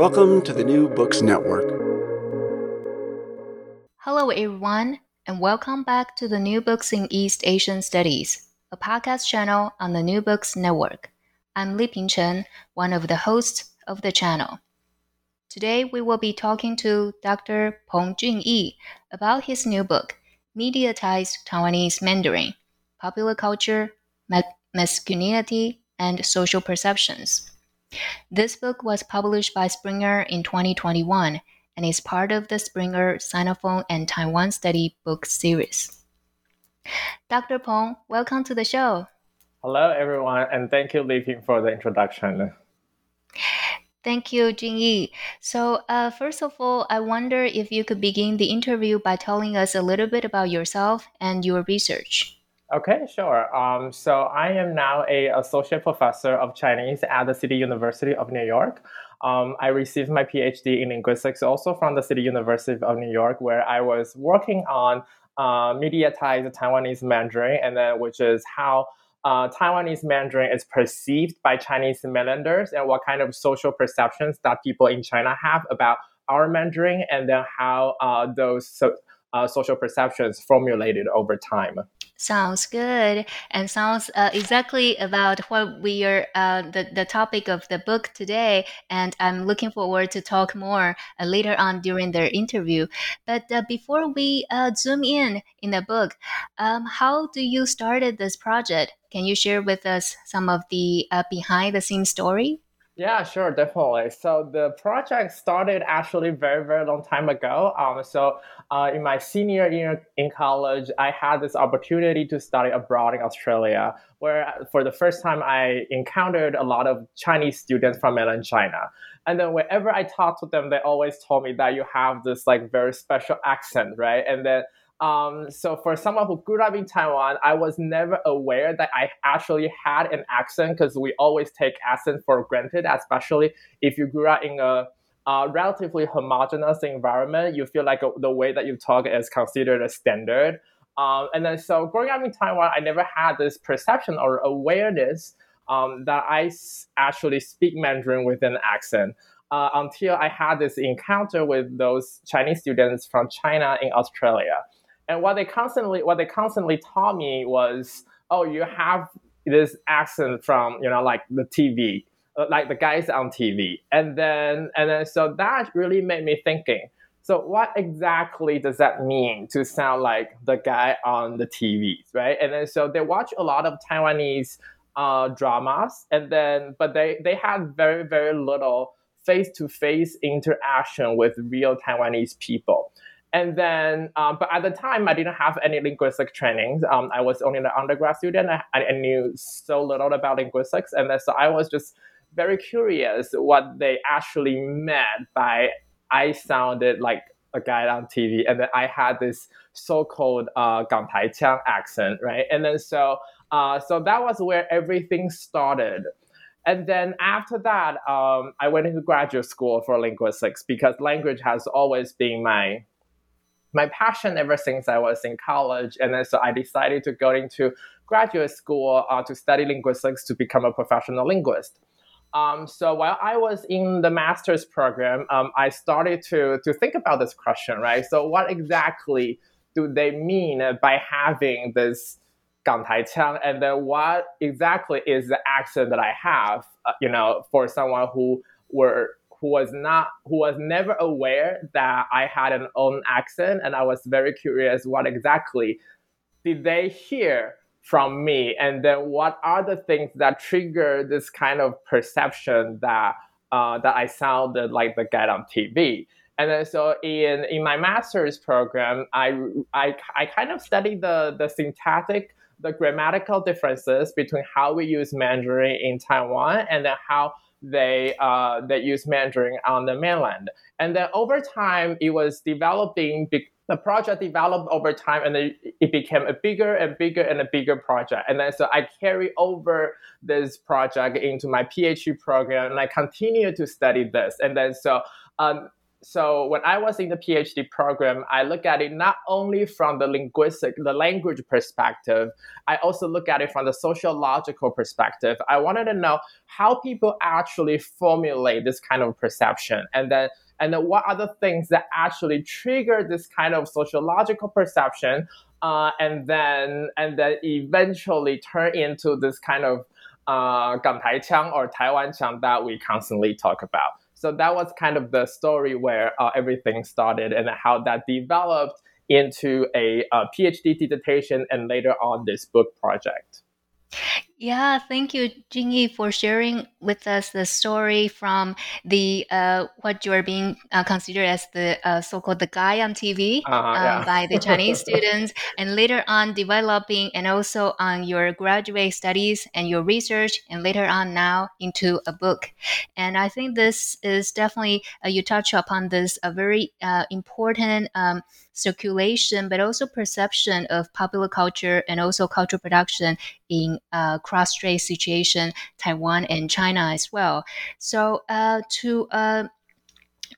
Welcome to the New Books Network. Hello, everyone, and welcome back to the New Books in East Asian Studies, a podcast channel on the New Books Network. I'm Li Pingchen, one of the hosts of the channel. Today, we will be talking to Dr. Peng Jingyi about his new book, Mediatized Taiwanese Mandarin Popular Culture, Masculinity, and Social Perceptions. This book was published by Springer in 2021 and is part of the Springer Sinophone and Taiwan Study book series. Dr. Peng, welcome to the show. Hello, everyone, and thank you, Li Ping, for the introduction. Thank you, Jingyi. So, uh, first of all, I wonder if you could begin the interview by telling us a little bit about yourself and your research. Okay, sure. Um, so I am now a associate professor of Chinese at the City University of New York. Um, I received my PhD in linguistics also from the City University of New York, where I was working on uh, mediatized Taiwanese Mandarin, and then which is how uh, Taiwanese Mandarin is perceived by Chinese mainlanders, and what kind of social perceptions that people in China have about our Mandarin, and then how uh, those so, uh, social perceptions formulated over time. Sounds good, and sounds uh, exactly about what we are uh, the the topic of the book today. And I'm looking forward to talk more uh, later on during the interview. But uh, before we uh, zoom in in the book, um, how do you started this project? Can you share with us some of the uh, behind the scenes story? Yeah, sure, definitely. So the project started actually very, very long time ago. Um, so uh, in my senior year in college, I had this opportunity to study abroad in Australia, where for the first time I encountered a lot of Chinese students from mainland China. And then whenever I talked to them, they always told me that you have this like very special accent, right? And then um, so for someone who grew up in Taiwan, I was never aware that I actually had an accent because we always take accent for granted, especially if you grew up in a uh, relatively homogenous environment. You feel like the way that you talk is considered a standard. Um, and then so growing up in Taiwan, I never had this perception or awareness um, that I actually speak Mandarin with an accent. Uh, until I had this encounter with those Chinese students from China in Australia. And what they constantly what they constantly taught me was, oh, you have this accent from you know like the TV, uh, like the guys on TV, and then and then so that really made me thinking. So what exactly does that mean to sound like the guy on the TVs, right? And then so they watch a lot of Taiwanese uh, dramas, and then but they they had very very little face to face interaction with real Taiwanese people. And then, um, but at the time, I didn't have any linguistic trainings. Um, I was only an undergrad student. I, I, knew so little about linguistics, and then, so I was just very curious what they actually meant by I sounded like a guy on TV, and then I had this so-called uh, Gangtaiqiang accent, right? And then so, uh, so that was where everything started. And then after that, um, I went into graduate school for linguistics because language has always been my my passion ever since I was in college. And then so I decided to go into graduate school uh, to study linguistics to become a professional linguist. Um, so while I was in the master's program, um, I started to, to think about this question, right? So what exactly do they mean by having this Gangtaiqiang? And then what exactly is the accent that I have, uh, you know, for someone who were who was not who was never aware that I had an own accent, and I was very curious what exactly did they hear from me, and then what are the things that trigger this kind of perception that uh, that I sounded like the guy on TV. And then so in in my master's program, I I, I kind of studied the the syntactic the grammatical differences between how we use Mandarin in Taiwan and then how they uh, they use Mandarin on the mainland. And then over time, it was developing. The project developed over time, and then it became a bigger and bigger and a bigger project. And then so I carry over this project into my PhD program, and I continue to study this. And then so um, so when I was in the PhD program, I look at it not only from the linguistic, the language perspective, I also look at it from the sociological perspective. I wanted to know how people actually formulate this kind of perception, and then and what are the things that actually trigger this kind of sociological perception uh, and then and then eventually turn into this kind of uh, or Taiwan Qiang that we constantly talk about. So that was kind of the story where uh, everything started and how that developed into a, uh, a PhD dissertation and later on this book project. Yeah, thank you, Jingyi, for sharing with us the story from the uh, what you are being uh, considered as the uh, so-called the guy on TV yeah. by the Chinese students, and later on developing and also on your graduate studies and your research, and later on now into a book. And I think this is definitely uh, you touch upon this a very uh, important. Um, circulation, but also perception of popular culture and also cultural production in uh, cross-strait situation, Taiwan and China as well. So uh, to uh,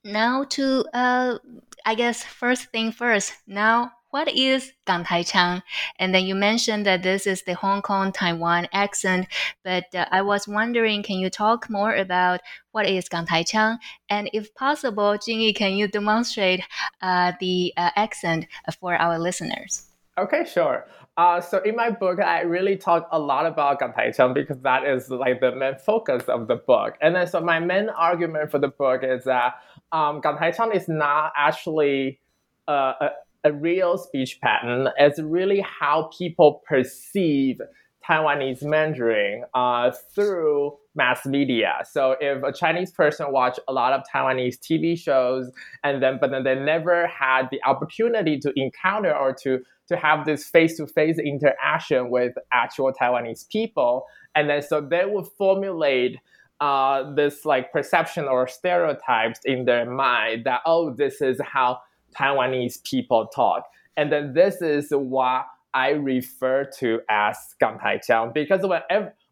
now to uh, I guess first thing first. Now what is Gangtaiqiang? And then you mentioned that this is the Hong Kong Taiwan accent, but uh, I was wondering, can you talk more about what is Gangtaiqiang? And if possible, Jingyi, can you demonstrate uh, the uh, accent for our listeners? Okay, sure. Uh, so in my book, I really talk a lot about Gangtaiqiang because that is like the main focus of the book. And then so my main argument for the book is that um, Chang is not actually uh, a, a real speech pattern. It's really how people perceive Taiwanese Mandarin uh, through mass media. So if a Chinese person watch a lot of Taiwanese TV shows and then but then they never had the opportunity to encounter or to to have this face-to-face interaction with actual Taiwanese people, and then so they would formulate uh, this like perception or stereotypes in their mind that oh this is how Taiwanese people talk. And then this is what I refer to as 港台腔 because when,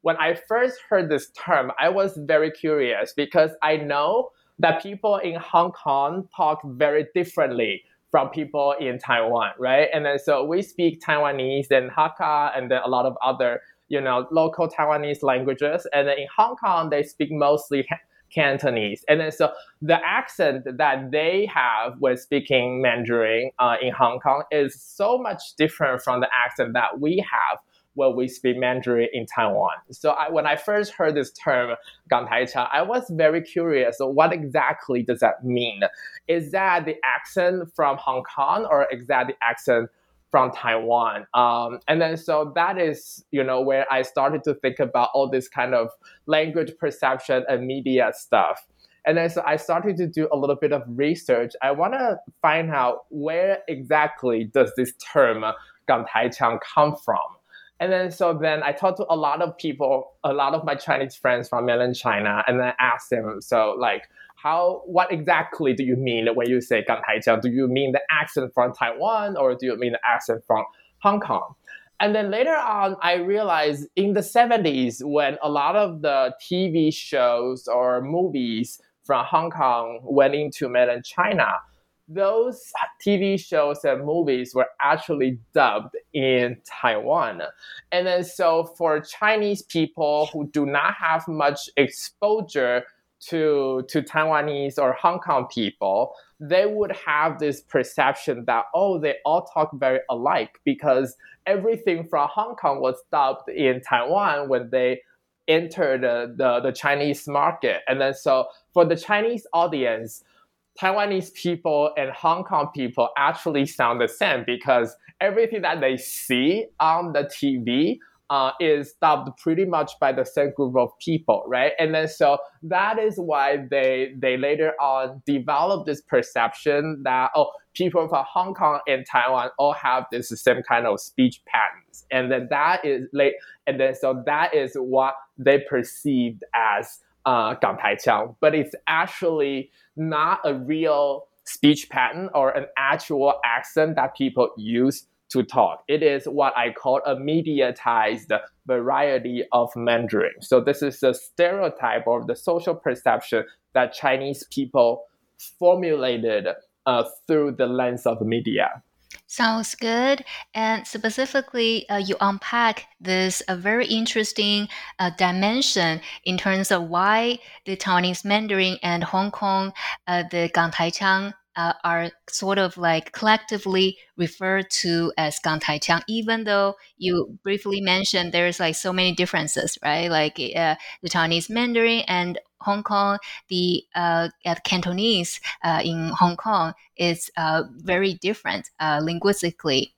when I first heard this term, I was very curious because I know that people in Hong Kong talk very differently from people in Taiwan, right? And then so we speak Taiwanese and Hakka and then a lot of other, you know, local Taiwanese languages. And then in Hong Kong, they speak mostly Cantonese. And then so the accent that they have when speaking Mandarin uh, in Hong Kong is so much different from the accent that we have when we speak Mandarin in Taiwan. So I, when I first heard this term, Gangtaiqiang, I was very curious. What exactly does that mean? Is that the accent from Hong Kong or is that the accent from Taiwan. Um, and then so that is, you know, where I started to think about all this kind of language perception and media stuff. And then so I started to do a little bit of research. I want to find out where exactly does this term uh, "gang Town" come from. And then so then I talked to a lot of people, a lot of my Chinese friends from mainland China, and then I asked them, so like, how what exactly do you mean when you say 港台腔? Do you mean the accent from Taiwan or do you mean the accent from Hong Kong? And then later on, I realized in the 70s, when a lot of the TV shows or movies from Hong Kong went into mainland China, those TV shows and movies were actually dubbed in Taiwan. And then so for Chinese people who do not have much exposure to to Taiwanese or Hong Kong people, they would have this perception that oh, they all talk very alike because everything from Hong Kong was dubbed in Taiwan when they entered the, the, the Chinese market. And then so for the Chinese audience, Taiwanese people and Hong Kong people actually sound the same because everything that they see on the TV uh, is dubbed pretty much by the same group of people, right? And then so that is why they they later on developed this perception that oh, people from Hong Kong and Taiwan all have this same kind of speech patterns, and then that is like, and then so that is what they perceived as uh, 港台腔, but it's actually not a real speech pattern or an actual accent that people use to talk. It is what I call a mediatized variety of Mandarin. So this is a stereotype or the social perception that Chinese people formulated uh, through the lens of media. Sounds good. And specifically, uh, you unpack this a very interesting uh, dimension in terms of why the Taiwanese Mandarin and Hong Kong, uh, the Gangtaiqiang uh, are sort of like collectively referred to as Gangtaiqiang, even though you briefly mentioned there's like so many differences, right? Like uh, the Chinese Mandarin and Hong Kong, the uh, Cantonese uh, in Hong Kong is uh, very different uh, linguistically.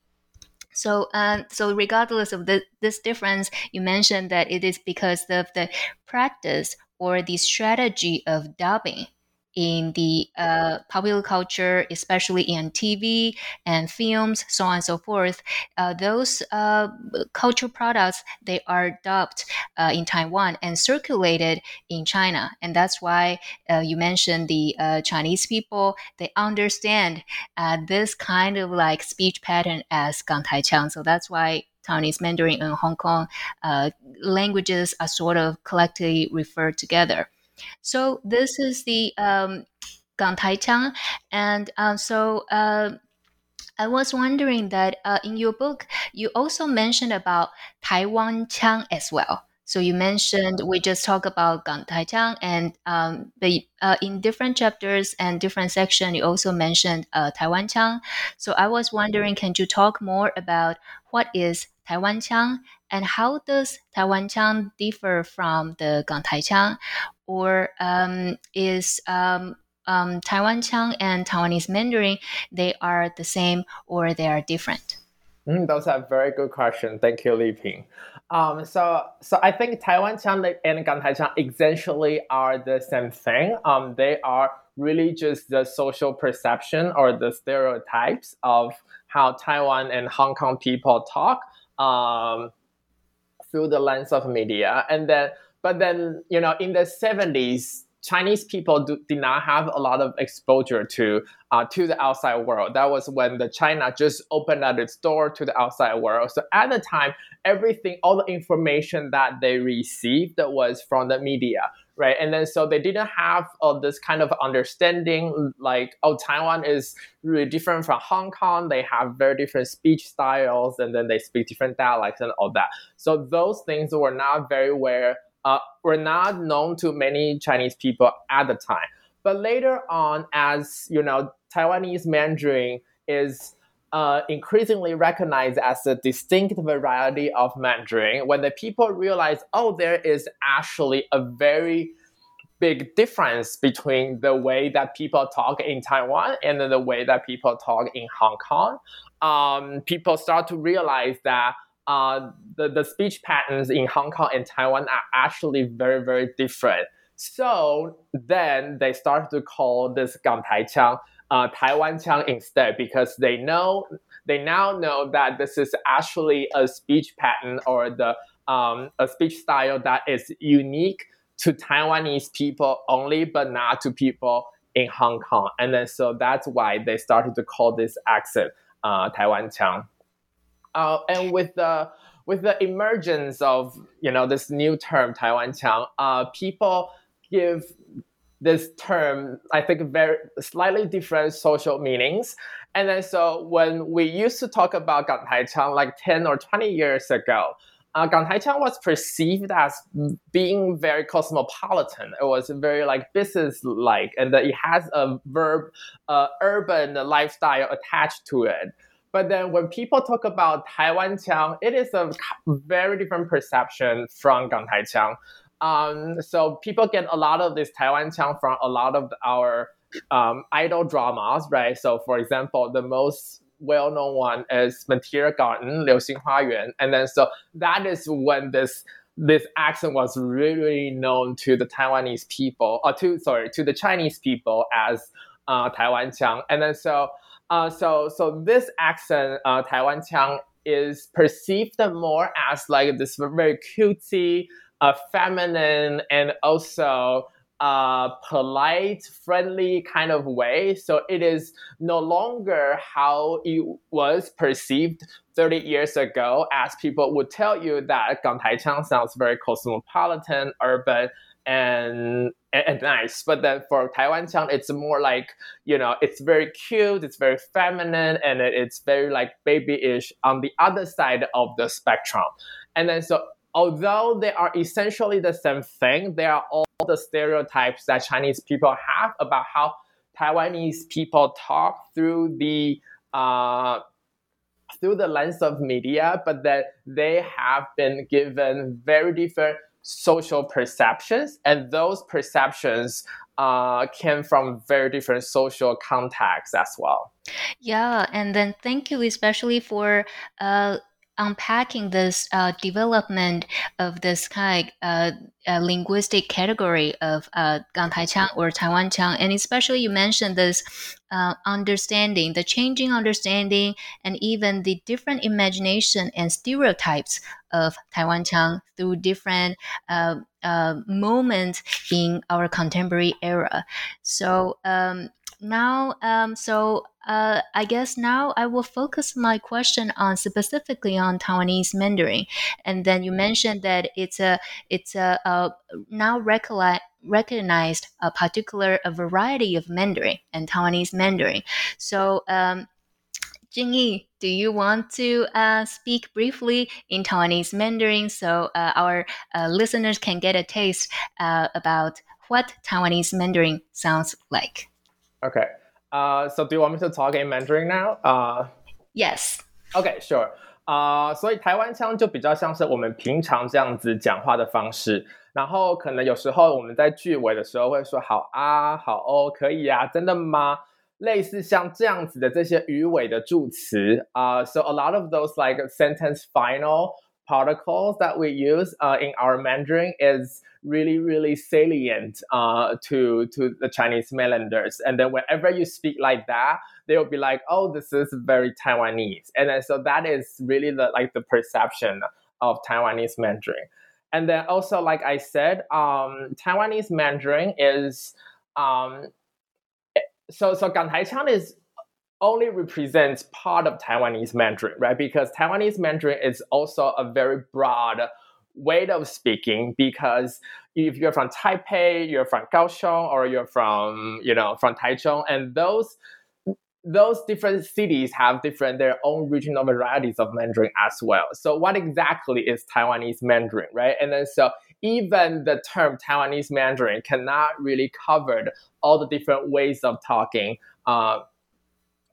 So, um, so regardless of the, this difference, you mentioned that it is because of the practice or the strategy of dubbing in the uh, popular culture, especially in TV and films, so on and so forth. Uh, those uh, cultural products they are dubbed uh, in Taiwan and circulated in China, and that's why uh, you mentioned the uh, Chinese people. They understand this kind of like speech pattern as Gangtaiqiang, so that's why Taiwanese Mandarin and Hong Kong languages are sort of collectively referred together. So this is the um, Gangtaiqiang, and um, so uh, I was wondering that uh, in your book you also mentioned about Taiwan Qiang as well. So you mentioned we just talked about Gangtaiqiang, and um, but uh, in different chapters and different section, you also mentioned uh, Taiwan Qiang. So I was wondering, can you talk more about what is Taiwan Qiang and how does Taiwan Qiang differ from the Gangtaiqiang, or um, is um, um, Taiwan Qiang and Taiwanese Mandarin they are the same or they are different? Mm, those are very good questions. Thank you, Li Ping. Um, so, so I think Taiwan Qiang and Gangtaiqiang essentially are the same thing. Um, they are really just the social perception or the stereotypes of how Taiwan and Hong Kong people talk. Um, through the lens of media. And then, but then, you know, in the 70s, Chinese people do, did not have a lot of exposure to uh, to the outside world. That was when the China just opened up its door to the outside world. So at the time, everything, all the information that they received was from the media right? And then so they didn't have uh, this kind of understanding like, oh, Taiwan is really different from Hong Kong. They have very different speech styles, and then they speak different dialects and all that. So those things were not very aware, uh, were not known to many Chinese people at the time. But later on, as you know, Taiwanese Mandarin is uh, increasingly recognized as a distinct variety of Mandarin, when the people realize, oh, there is actually a very big difference between the way that people talk in Taiwan and the way that people talk in Hong Kong, um, people start to realize that uh, the, the speech patterns in Hong Kong and Taiwan are actually very, very different. So then they started to call this Gangtaiqiang uh, Taiwan Qiang instead because they know they now know that this is actually a speech pattern or the um, a speech style that is unique to Taiwanese people only, but not to people in Hong Kong. And then so that's why they started to call this accent uh, Taiwan Qiang. Uh, and with the with the emergence of you know this new term Taiwan Qiang, uh, people give this term, I think, very slightly different social meanings. And then so when we used to talk about Gangtaiqiang like 10 or 20 years ago, uh, Gangtaiqiang was perceived as being very cosmopolitan. It was very like business-like, and that it has a verb, uh, urban lifestyle attached to it. But then when people talk about Taiwan Qiang, it is a very different perception from Gangtaiqiang. Um, so people get a lot of this Taiwan Qiang from a lot of our um, idol dramas, right? So for example, the most well-known one is Meteor Garden, Liu Xing Hua Yuan. And then so that is when this this accent was really, really known to the Taiwanese people, or to sorry, to the Chinese people as uh, Taiwan Qiang. And then so uh, so so this accent, uh, Taiwan Qiang, is perceived more as like this very cutesy, uh, feminine, and also polite, friendly kind of way. So it is no longer how it was perceived 30 years ago, as people would tell you that Gang Chang sounds very cosmopolitan, urban, and, and, and nice. But then for Taiwan Qiang, it's more like, you know, it's very cute, it's very feminine, and it's very like babyish on the other side of the spectrum. And then so although they are essentially the same thing, they are all the stereotypes that Chinese people have about how Taiwanese people talk through the uh, through the lens of media, but that they have been given very different social perceptions, and those perceptions uh, came from very different social contexts as well. Yeah, and then thank you especially for uh, unpacking this uh, development of this kind of uh, linguistic category of uh, Chang or Taiwan Qiang, and especially you mentioned this uh, understanding, the changing understanding, and even the different imagination and stereotypes of Taiwan Qiang through different uh, uh, moments in our contemporary era. So um, now, um, so uh, I guess now I will focus my question on specifically on Taiwanese Mandarin, and then you mentioned that it's a it's a, a now recognized a particular a variety of Mandarin and Taiwanese Mandarin. So. Um, Jingyi, do you want to uh, speak briefly in Taiwanese Mandarin so uh, our uh, listeners can get a taste uh, about what Taiwanese Mandarin sounds like? Okay. Uh, so do you want me to talk in Mandarin now? Uh, yes. Okay, sure. 啊、uh,，所以台湾腔就比较像是我们平常这样子讲话的方式，然后可能有时候我们在句尾的时候会说好啊、好哦、可以啊、真的吗？类似像这样子的这些语尾的助词啊、uh,，so a lot of those like sentence final particles that we use uh, in our Mandarin is really, really salient uh, to to the Chinese mainlanders. And then whenever you speak like that, they'll be like, "Oh, this is very Taiwanese." And then so that is really the like the perception of Taiwanese Mandarin. And then also, like I said, um, Taiwanese Mandarin is um, so so Gangtaiqiang is only represents part of Taiwanese Mandarin, right? Because Taiwanese Mandarin is also a very broad way of speaking because if you're from Taipei, you're from Kaohsiung, or you're from, you know, from Taichung, and those those different cities have different their own regional varieties of Mandarin as well. So what exactly is Taiwanese Mandarin, right? And then so even the term Taiwanese Mandarin cannot really cover all the different ways of talking uh,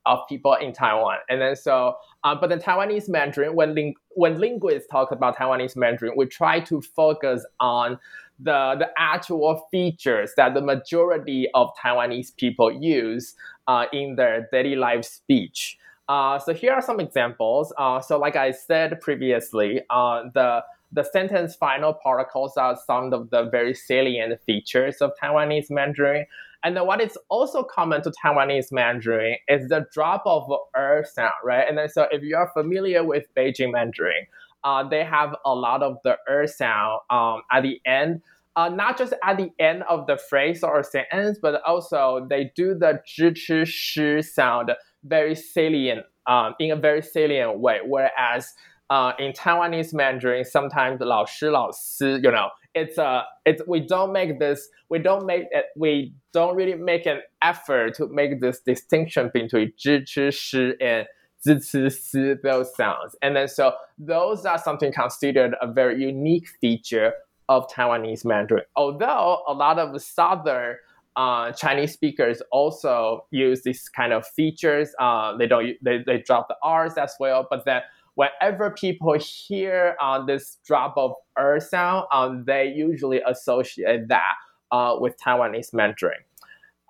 of people in Taiwan. And then so, uh, but the Taiwanese Mandarin, when ling- when linguists talk about Taiwanese Mandarin, we try to focus on the the actual features that the majority of Taiwanese people use uh, in their daily life speech. Uh, so here are some examples. Uh, so like I said previously, uh, the the sentence final particles are some of the very salient features of Taiwanese Mandarin. And then what is also common to Taiwanese Mandarin is the drop of er sound, right? And then so if you are familiar with Beijing Mandarin, uh, they have a lot of the er sound um, at the end. Uh, not just at the end of the phrase or sentence, but also they do the zhi, chi, shi sound very salient, um, in a very salient way. Whereas uh, in Taiwanese Mandarin, sometimes 老师老师, you know, it's a it's we don't make this we don't make it we don't really make an effort to make this distinction between 知吃诗 and 滋吃丝 those sounds and then so those are something considered a very unique feature of Taiwanese Mandarin although a lot of southern uh, Chinese speakers also use these kind of features. Uh, they don't they, they drop the R's as well, but then whenever people hear uh, this drop of er sound, um, they usually associate that uh, with Taiwanese Mandarin.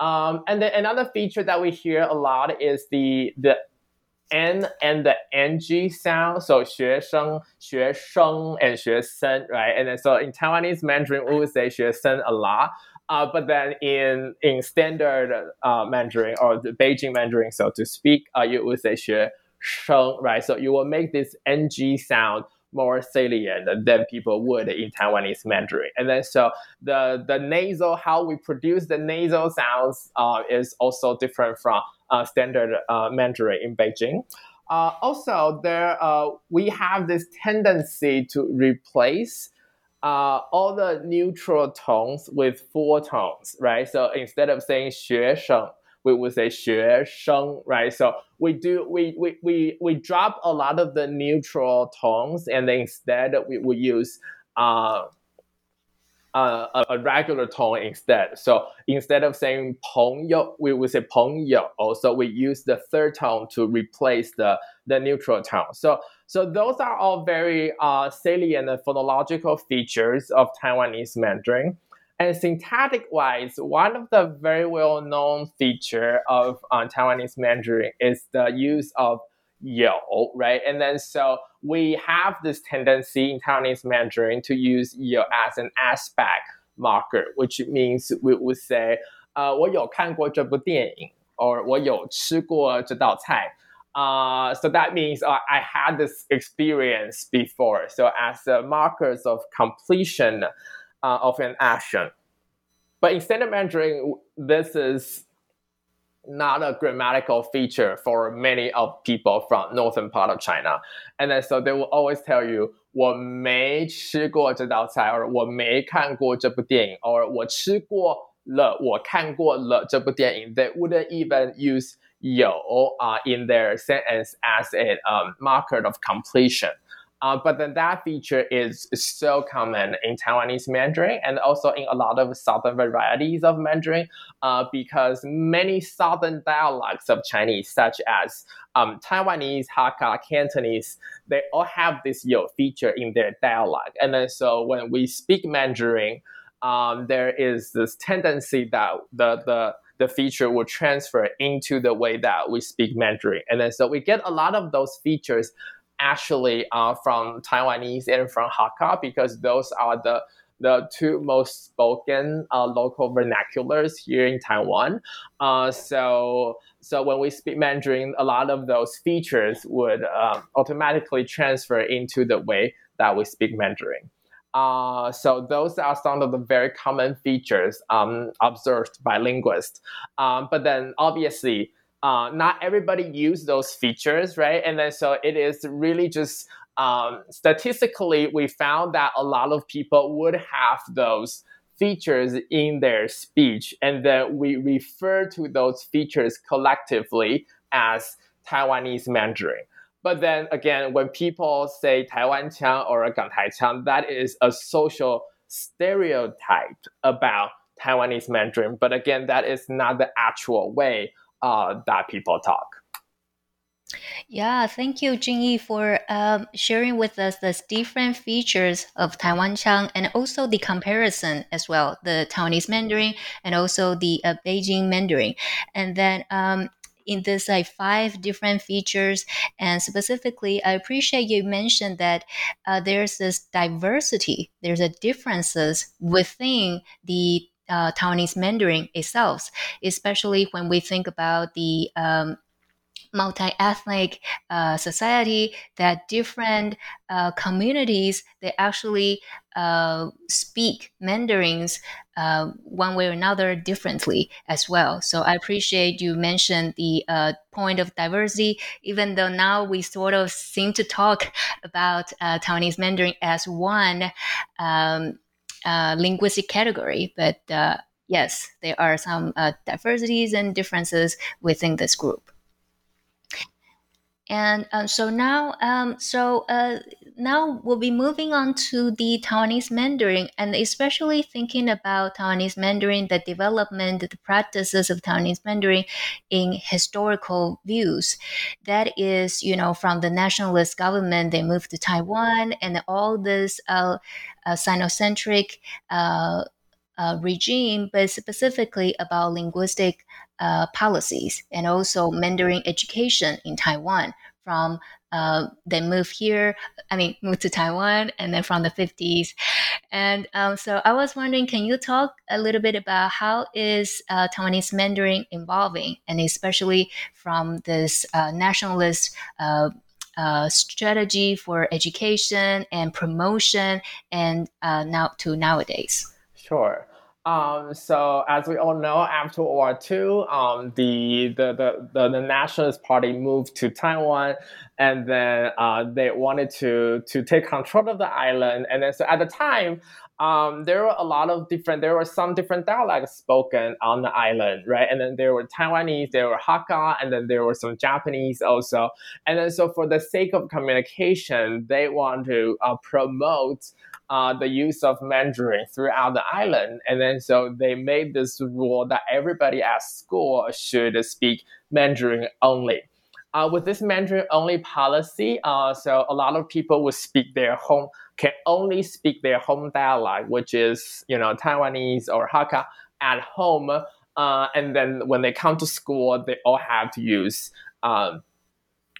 Um, and then another feature that we hear a lot is the the n and the ng sound. So 学生,学生 and 学生, right? And then so in Taiwanese Mandarin, we would say 学生 a lot. Uh, but then in in standard uh, Mandarin or the Beijing Mandarin, so to speak, uh, you would say 学 right? So you will make this ng sound more salient than people would in Taiwanese Mandarin. And then so the the nasal, how we produce the nasal sounds uh, is also different from uh, standard uh, Mandarin in Beijing. Uh, also, there uh, we have this tendency to replace uh, all the neutral tones with full tones, right? So instead of saying 学生 we would say 学生, right? So we do we, we we we drop a lot of the neutral tones and then instead we, we use uh, uh, a regular tone instead. So instead of saying 朋友, we would say 朋友. Also, we use the third tone to replace the, the neutral tone. So so those are all very uh, salient phonological features of Taiwanese Mandarin. And syntactic wise, one of the very well known feature of uh, Taiwanese Mandarin is the use of 有, right? And then so we have this tendency in Taiwanese Mandarin to use 有 as an aspect marker, which means we would say, uh, 我有看过这部电影, or 我有吃过这道菜. Uh, so that means uh, I had this experience before. So as uh, markers of completion, uh, of an action. But in standard Mandarin, this is not a grammatical feature for many of people from northern part of China. And then so they will always tell you, 我没吃过这道菜 or 我没看过这部电影 or 我吃过了我看过了这部电影 they wouldn't even use 有 uh, in their sentence as a um, marker of completion. Uh, but then that feature is so common in Taiwanese Mandarin and also in a lot of southern varieties of Mandarin uh, because many southern dialects of Chinese, such as um, Taiwanese, Hakka, Cantonese, they all have this yo feature in their dialect. And then so when we speak Mandarin, um, there is this tendency that the, the the feature will transfer into the way that we speak Mandarin. And then so we get a lot of those features actually uh, from Taiwanese and from Hakka because those are the the two most spoken uh, local vernaculars here in Taiwan. Uh, so, so when we speak Mandarin, a lot of those features would um, automatically transfer into the way that we speak Mandarin. Uh, so those are some of the very common features um, observed by linguists. Um, but then obviously, uh, not everybody use those features, right? And then so it is really just um, statistically, we found that a lot of people would have those features in their speech, and then we refer to those features collectively as Taiwanese Mandarin. But then again, when people say Taiwan Qiang or Gantai Qiang, that is a social stereotype about Taiwanese Mandarin. But again, that is not the actual way uh, that people talk. Yeah, thank you, Jingyi, for um, sharing with us the different features of Taiwan Qiang and also the comparison as well, the Taiwanese Mandarin and also the uh, Beijing Mandarin. And then um, in this like five different features, and specifically, I appreciate you mentioned that uh, there's this diversity, there's a differences within the uh, Taiwanese Mandarin itself, especially when we think about the um, multi-ethnic uh, society that different uh, communities they actually uh, speak mandarins uh, one way or another differently as well. So i appreciate you mentioned the uh, point of diversity even though now we sort of seem to talk about uh, taiwanese mandarin as one um, uh, linguistic category, but uh, yes, there are some uh, diversities and differences within this group. And um, so now, um, so uh, now we'll be moving on to the Taiwanese Mandarin, and especially thinking about Taiwanese Mandarin, the development, the practices of Taiwanese Mandarin in historical views. That is, you know, from the nationalist government, they moved to Taiwan, and all this uh, uh, Sinocentric. Uh, uh, regime, but specifically about linguistic uh, policies and also Mandarin education in Taiwan from uh, they moved here, I mean, moved to Taiwan, and then from the 50s. And um, so I was wondering, can you talk a little bit about how is uh, Taiwanese Mandarin evolving, and especially from this uh, nationalist uh, uh, strategy for education and promotion, and uh, now to nowadays? Sure. Um, so as we all know, after World War II, um, the, the, the, the, the Nationalist Party moved to Taiwan, and then uh, they wanted to to take control of the island. And then so at the time, um, there were a lot of different. There were some different dialects spoken on the island, right? And then there were Taiwanese, there were Hakka, and then there were some Japanese also. And then so for the sake of communication, they want to uh, promote uh, the use of Mandarin throughout the island. And then so they made this rule that everybody at school should speak Mandarin only. Uh, with this Mandarin only policy, uh, so a lot of people would speak their home, can only speak their home dialect, which is, you know, Taiwanese or Hakka at home. Uh, and then when they come to school, they all have to use um,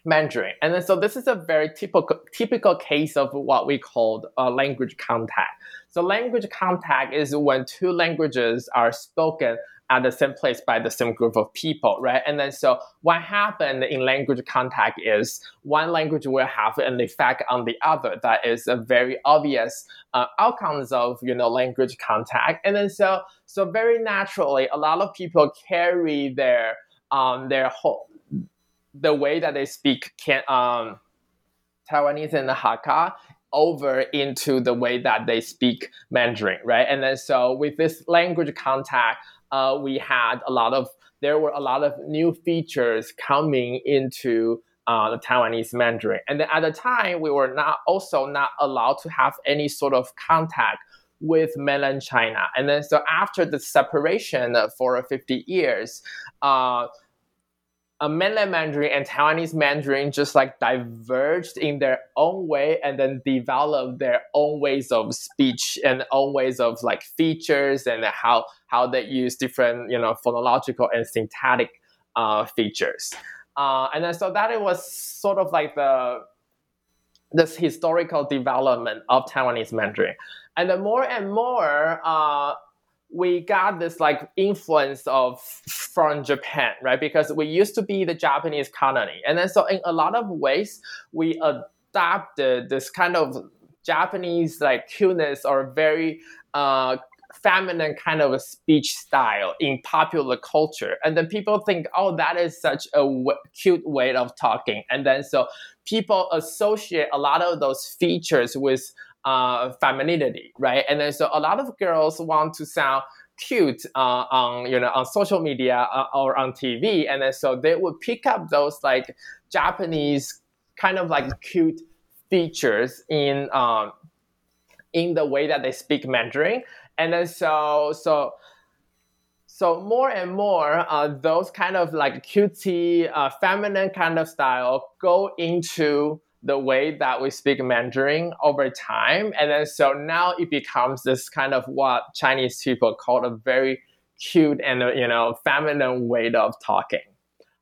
Mandarin. And then, so this is a very typical typical case of what we call language contact. So language contact is when two languages are spoken at the same place by the same group of people, right? And then so what happened in language contact is one language will have an effect on the other. That is a very obvious uh, outcomes of you know language contact. And then so so very naturally, a lot of people carry their um, their whole the way that they speak can um, Taiwanese and Hakka over into the way that they speak Mandarin, right? And then so with this language contact, uh, we had a lot of there were a lot of new features coming into uh, the Taiwanese Mandarin, and then at the time we were not also not allowed to have any sort of contact with mainland China, and then so after the separation for 50 years. Uh, a mainland Mandarin and Taiwanese Mandarin just like diverged in their own way and then developed their own ways of speech and own ways of like features and how how they use different you know phonological and syntactic uh, features. Uh, and then so that it was sort of like the this historical development of Taiwanese Mandarin. And then more and more, uh, we got this like influence of from Japan, right? Because we used to be the Japanese colony, and then so in a lot of ways we adopted this kind of Japanese like cuteness or very uh, feminine kind of a speech style in popular culture, and then people think, oh, that is such a w- cute way of talking, and then so people associate a lot of those features with uh, femininity, right? And then so a lot of girls want to sound cute uh, on you know on social media uh, or on TV, and then so they would pick up those like Japanese kind of like cute features in um, in the way that they speak Mandarin, and then so so so more and more uh, those kind of like cutesy uh, feminine kind of style go into the way that we speak Mandarin over time. And then so now it becomes this kind of what Chinese people call a very cute and you know feminine way of talking.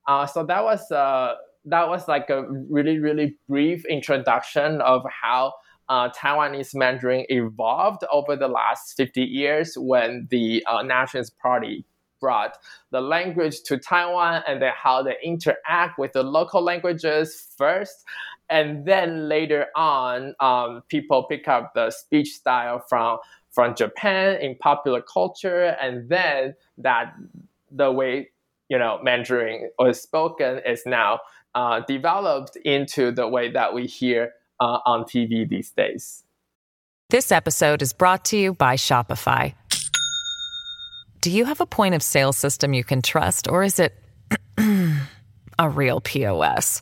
Uh, so that was uh, that was like a really really brief introduction of how uh, Taiwanese Mandarin evolved over the last 50 years when the uh, Nationalist Party brought the language to Taiwan and then how they interact with the local languages first. And then later on, um, people pick up the speech style from, from Japan in popular culture. And then that the way, you know, Mandarin was spoken is now uh, developed into the way that we hear uh, on TV these days. This episode is brought to you by Shopify. Do you have a point of sale system you can trust, or is it a real POS?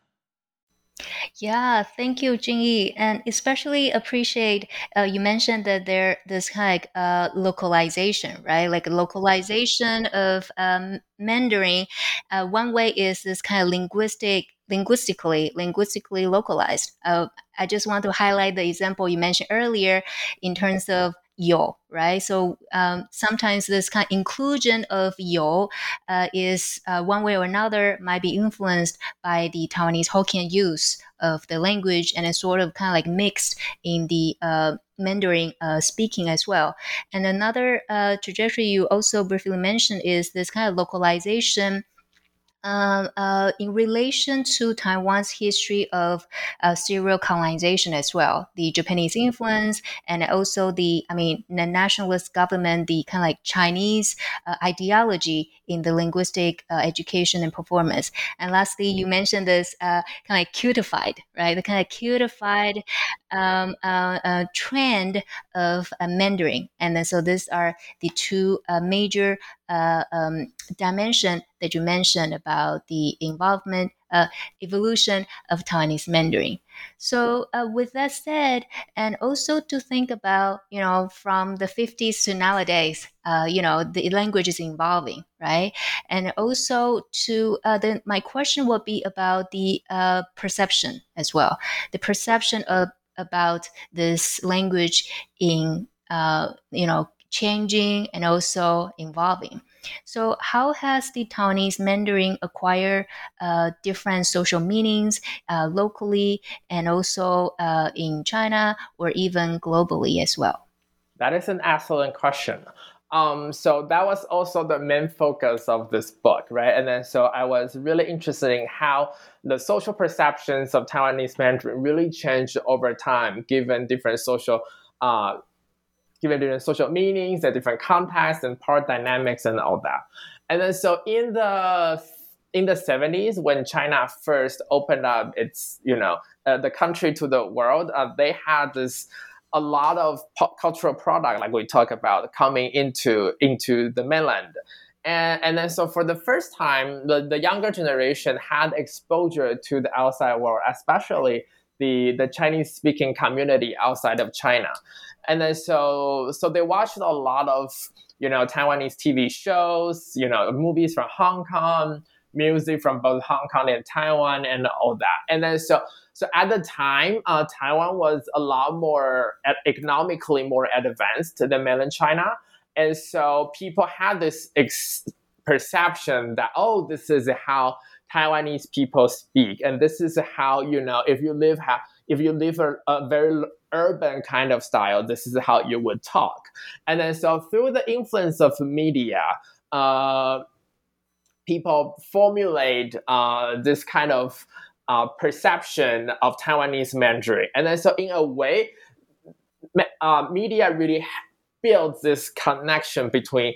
Yeah, thank you, Jingyi, and especially appreciate uh, you mentioned that there this kind of uh, localization, right? Like localization of um, Mandarin. Uh, one way is this kind of linguistic, linguistically, linguistically localized. Uh, I just want to highlight the example you mentioned earlier in terms of yo, right? So um, sometimes this kind of inclusion of yo uh, is uh, one way or another might be influenced by the Taiwanese Hokkien use of the language and it's sort of kind of like mixed in the uh, Mandarin uh, speaking as well. And another uh, trajectory you also briefly mentioned is this kind of localization uh, uh, in relation to Taiwan's history of uh, serial colonization as well, the Japanese influence, and also the, I mean, the nationalist government, the kind of like Chinese uh, ideology in the linguistic uh, education and performance. And lastly, you mentioned this uh, kind of cutified, right? The kind of cutified um, trend of Mandarin. And then so these are the two major uh, um, dimension that you mentioned about the involvement, uh, evolution of Taiwanese Mandarin. So, uh, with that said, and also to think about, you know, from the 50s to nowadays, uh, you know, the language is evolving, right? And also to, uh, then my question would be about the uh, perception as well, the perception of about this language in, uh, you know, changing and also evolving. So, how has the Taiwanese Mandarin acquired uh, different social meanings uh, locally and also uh, in China or even globally as well? That is an excellent question. Um, so that was also the main focus of this book, right? And then so I was really interested in how the social perceptions of Taiwanese Mandarin really changed over time, given different social uh, given different social meanings, the different contexts and power dynamics and all that. And then so in the in the 70s when China first opened up its you know uh, the country to the world, uh, they had this a lot of pop cultural product like we talk about coming into into the mainland. And, and then so for the first time, the, the younger generation had exposure to the outside world, especially the, the Chinese speaking community outside of China and then so so they watched a lot of you know Taiwanese TV shows, you know movies from Hong Kong, music from both Hong Kong and Taiwan, and all that. And then so so at the time, uh, Taiwan was a lot more economically more advanced than mainland China, and so people had this ex- perception that oh, this is how Taiwanese people speak, and this is how you know if you live ha- if you live a, a very urban kind of style, this is how you would talk. And then so through the influence of media, uh, people formulate uh, this kind of uh, perception of Taiwanese Mandarin. And then so in a way, uh, media really builds this connection between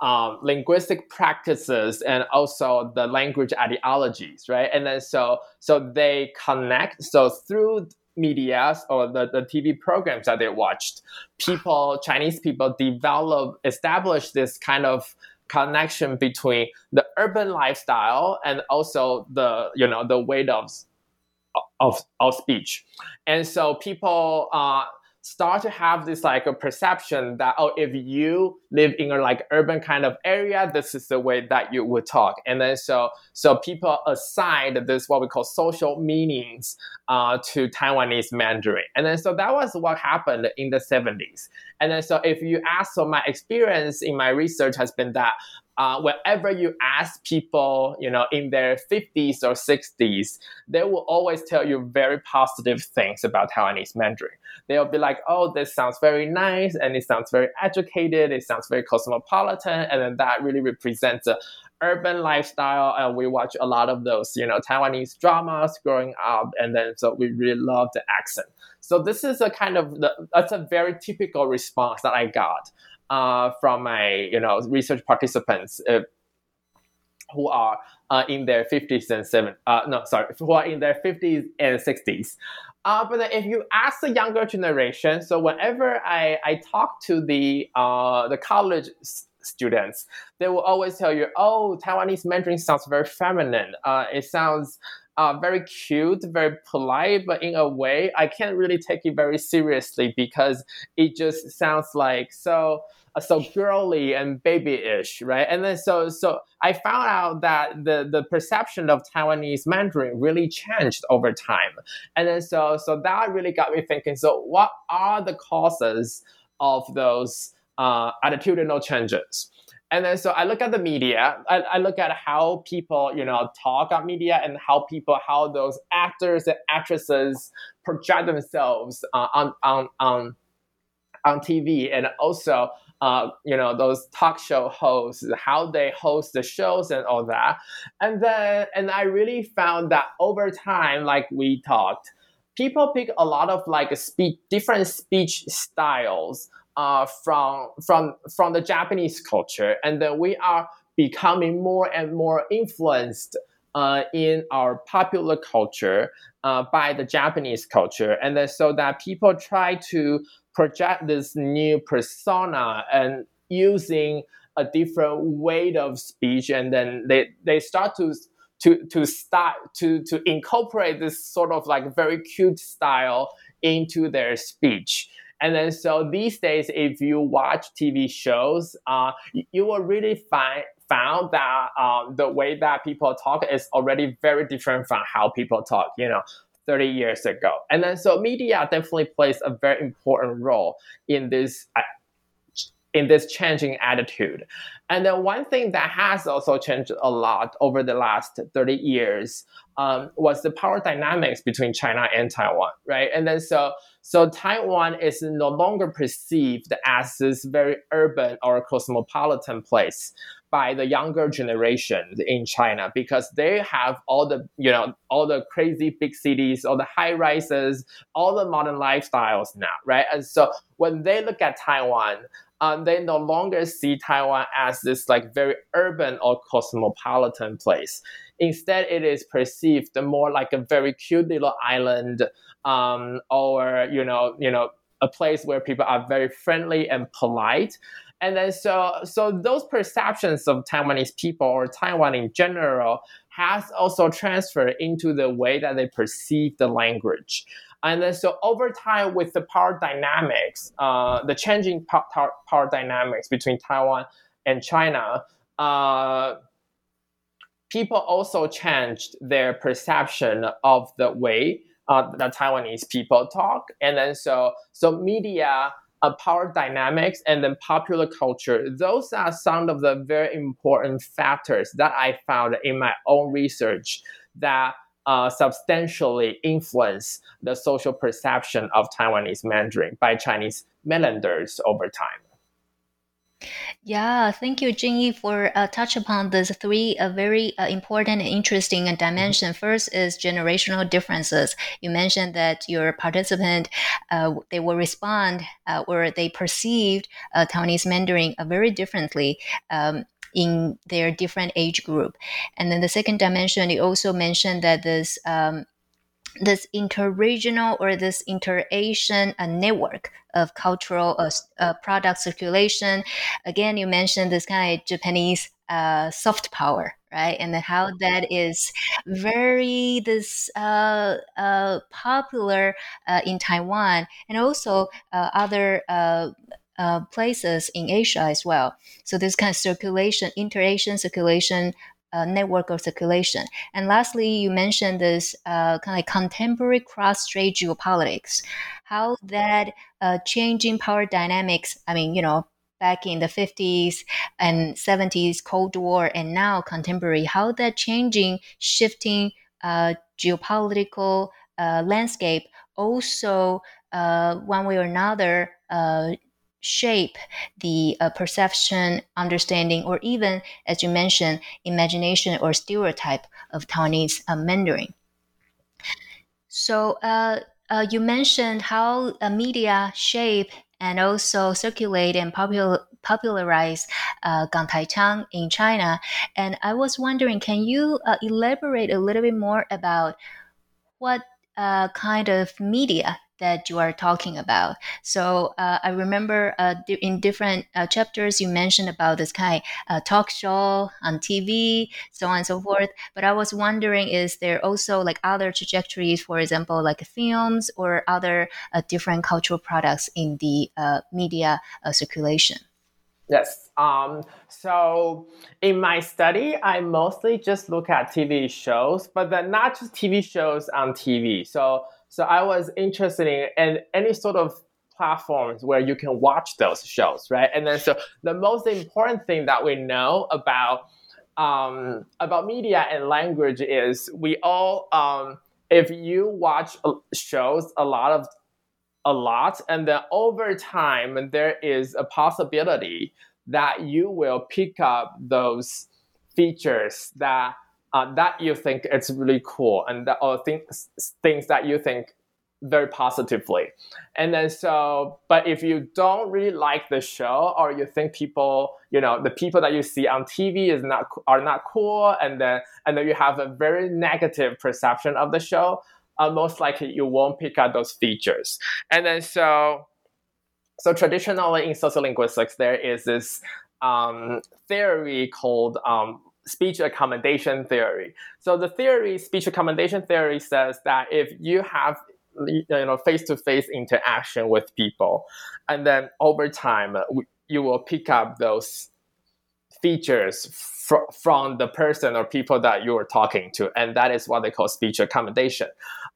um, linguistic practices and also the language ideologies, right? And then so so they connect. So through media or the, the TV programs that they watched, people, Chinese people develop, establish this kind of connection between the urban lifestyle and also the, you know, the weight of, of, of speech. And so people, uh, start to have this like a perception that oh if you live in a like urban kind of area this is the way that you would talk. And then so so people assign this what we call social meanings uh, to taiwanese mandarin. And then so that was what happened in the 70s and then so if you ask so my experience in my research has been that uh, whenever you ask people, you know, in their 50s or 60s, they will always tell you very positive things about Taiwanese Mandarin. They'll be like, oh, this sounds very nice and it sounds very educated, it sounds very cosmopolitan, and then that really represents a urban lifestyle and we watch a lot of those you know taiwanese dramas growing up and then so we really love the accent so this is a kind of the, that's a very typical response that i got uh, from my you know research participants. Uh, who are uh, in their 50s and 70s, uh, no, sorry, who are in their 50s and 60s. Uh, but if you ask the younger generation, so whenever I, I talk to the uh, the college students, they will always tell you, "Oh, Taiwanese Mandarin sounds very feminine. Uh, it sounds uh, very cute, very polite, but in a way, I can't really take it very seriously because it just sounds like so." Uh, so girly and babyish, right? And then so so I found out that the the perception of Taiwanese Mandarin really changed over time, and then so so that really got me thinking. So what are the causes of those uh, attitudinal changes? And then so I look at the media. I, I, look at how people, you know, talk on media and how people, how those actors and actresses project themselves uh, on on on on TV, and also uh, you know those talk show hosts how they host the shows and all that. And then and i really found that over time like we talked people pick a lot of like speech different speech styles uh, from from from the japanese culture. And then we are becoming more and more influenced uh, in our popular culture uh, by the Japanese culture, and then so that people try to project this new persona and using a different weight of speech and then they, they start to to to start to to incorporate this sort of like very cute style into their speech and then so these days if you watch tv shows uh, you will really find found that uh, the way that people talk is already very different from how people talk you know 30 years ago. And then so media definitely plays a very important role in this uh, in this changing attitude. And then one thing that has also changed a lot over the last 30 years um, was the power dynamics between China and Taiwan, right? And then so so Taiwan is no longer perceived as this very urban or cosmopolitan place by the younger generation in China because they have all the you know all the crazy big cities, all the high rises, all the modern lifestyles now, right? And so when they look at Taiwan, um, they no longer see Taiwan as this like very urban or cosmopolitan place. Instead, it is perceived more like a very cute little island, um, or you know, you know, a place where people are very friendly and polite. And then so so those perceptions of Taiwanese people or Taiwan in general has also transferred into the way that they perceive the language. And then so over time with the power dynamics, uh, the changing power, power dynamics between Taiwan and China, uh, people also changed their perception of the way uh, that Taiwanese people talk. And then so so media uh, power dynamics and then popular culture. Those are some of the very important factors that I found in my own research that uh, substantially influence the social perception of Taiwanese Mandarin by Chinese mainlanders over time. Yeah, thank you, Jingyi, for uh, touch upon these three uh, very uh, important and interesting dimension. First is generational differences. You mentioned that your participant uh, they will respond uh, or they perceived uh, Taiwanese Mandarin very differently. Um, in their different age group, and then the second dimension, you also mentioned that this um, this interregional or this inter-Asian uh, network of cultural uh, uh, product circulation. Again, you mentioned this kind of Japanese uh, soft power, right? And how that is very this uh, uh, popular in Taiwan and also other. places in Asia as well. So this kind of circulation, inter-Asian circulation uh, network of circulation. And lastly, you mentioned this uh, kind of contemporary cross-strait geopolitics, how that uh, changing power dynamics. I mean, you know, back in the 50s and 70s, Cold War, and now contemporary, how that changing, shifting uh, geopolitical uh, landscape also, uh, one way or another, shape the uh, perception, understanding, or even, as you mentioned, imagination or stereotype of Taiwanese uh, Mandarin. So uh, uh you mentioned how uh, media shape and also circulate and popular, popularize uh, Gangtaiqiang in China. And I was wondering, can you uh, elaborate a little bit more about what kind of media that you are talking about. So uh, I remember uh, in different uh, chapters you mentioned about this kind of uh, talk show on TV, so on and so forth. But I was wondering, is there also like other trajectories, for example, like films or other uh, different cultural products in the uh, media circulation? Yes. Um, so in my study, I mostly just look at TV shows, but then not just TV shows on TV. So so I was interested in, any sort of platforms where you can watch those shows, right? And then so the most important thing that we know about um, about media and language is we all um, if you watch shows a lot of a lot and then over time there is a possibility that you will pick up those features that uh, that you think it's really cool and that or things things that you think very positively. And then so but if you don't really like the show or you think people you know the people that you see on tv is not are not cool and then and then you have a very negative perception of the show uh, most likely you won't pick up those features. And then so so traditionally in sociolinguistics there is this um, theory called um, speech accommodation theory. So the theory, speech accommodation theory, says that if you have you know face-to-face interaction with people, and then over time you will pick up those features fr- from the person or people that you are talking to, and that is what they call speech accommodation.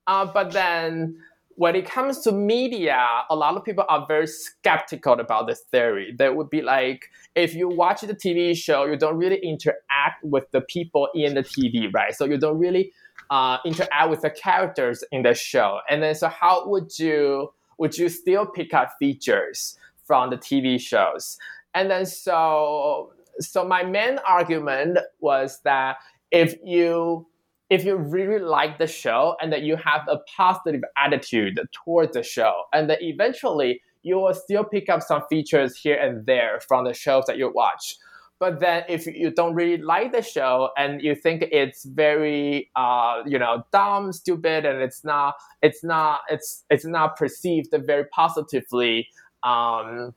Uh, but then when it comes to media, a lot of people are very skeptical about this theory. They would be like, if you watch the TV show, you don't really interact with the people in the TV, right? So you don't really uh, interact with the characters in the show. And then, so how would you would you still pick up features from the TV shows? And then, so so my main argument was that if you if you really like the show and that you have a positive attitude towards the show, and that eventually you will still pick up some features here and there from the shows that you watch. But then if you don't really like the show and you think it's very uh, you know dumb, stupid, and it's not it's not it's it's not perceived very positively um,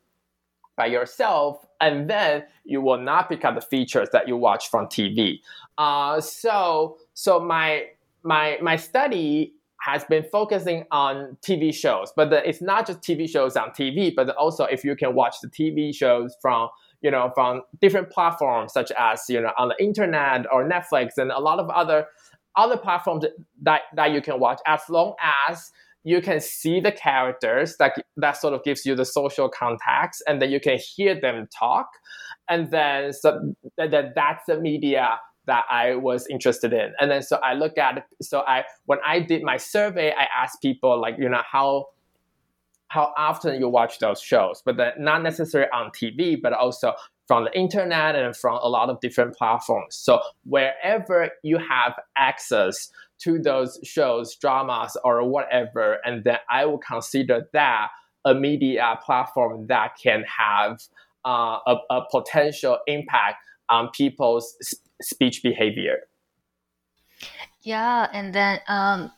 by yourself, and then you will not pick up the features that you watch from TV. Uh, so so my my my study has been focusing on TV shows, but the, it's not just TV shows on TV, but also if you can watch the TV shows from you know from different platforms such as you know on the internet or Netflix and a lot of other other platforms that that you can watch as long as you can see the characters that that sort of gives you the social context and then you can hear them talk and then so that that's the media that I was interested in. And then so I look at so I when I did my survey, I asked people like, you know, how how often you watch those shows, but then not necessarily on TV, but also from the internet and from a lot of different platforms. So wherever you have access to those shows, dramas, or whatever, and then I will consider that a media platform that can have uh, a, a potential impact on people's speech behavior. Yeah, and then um,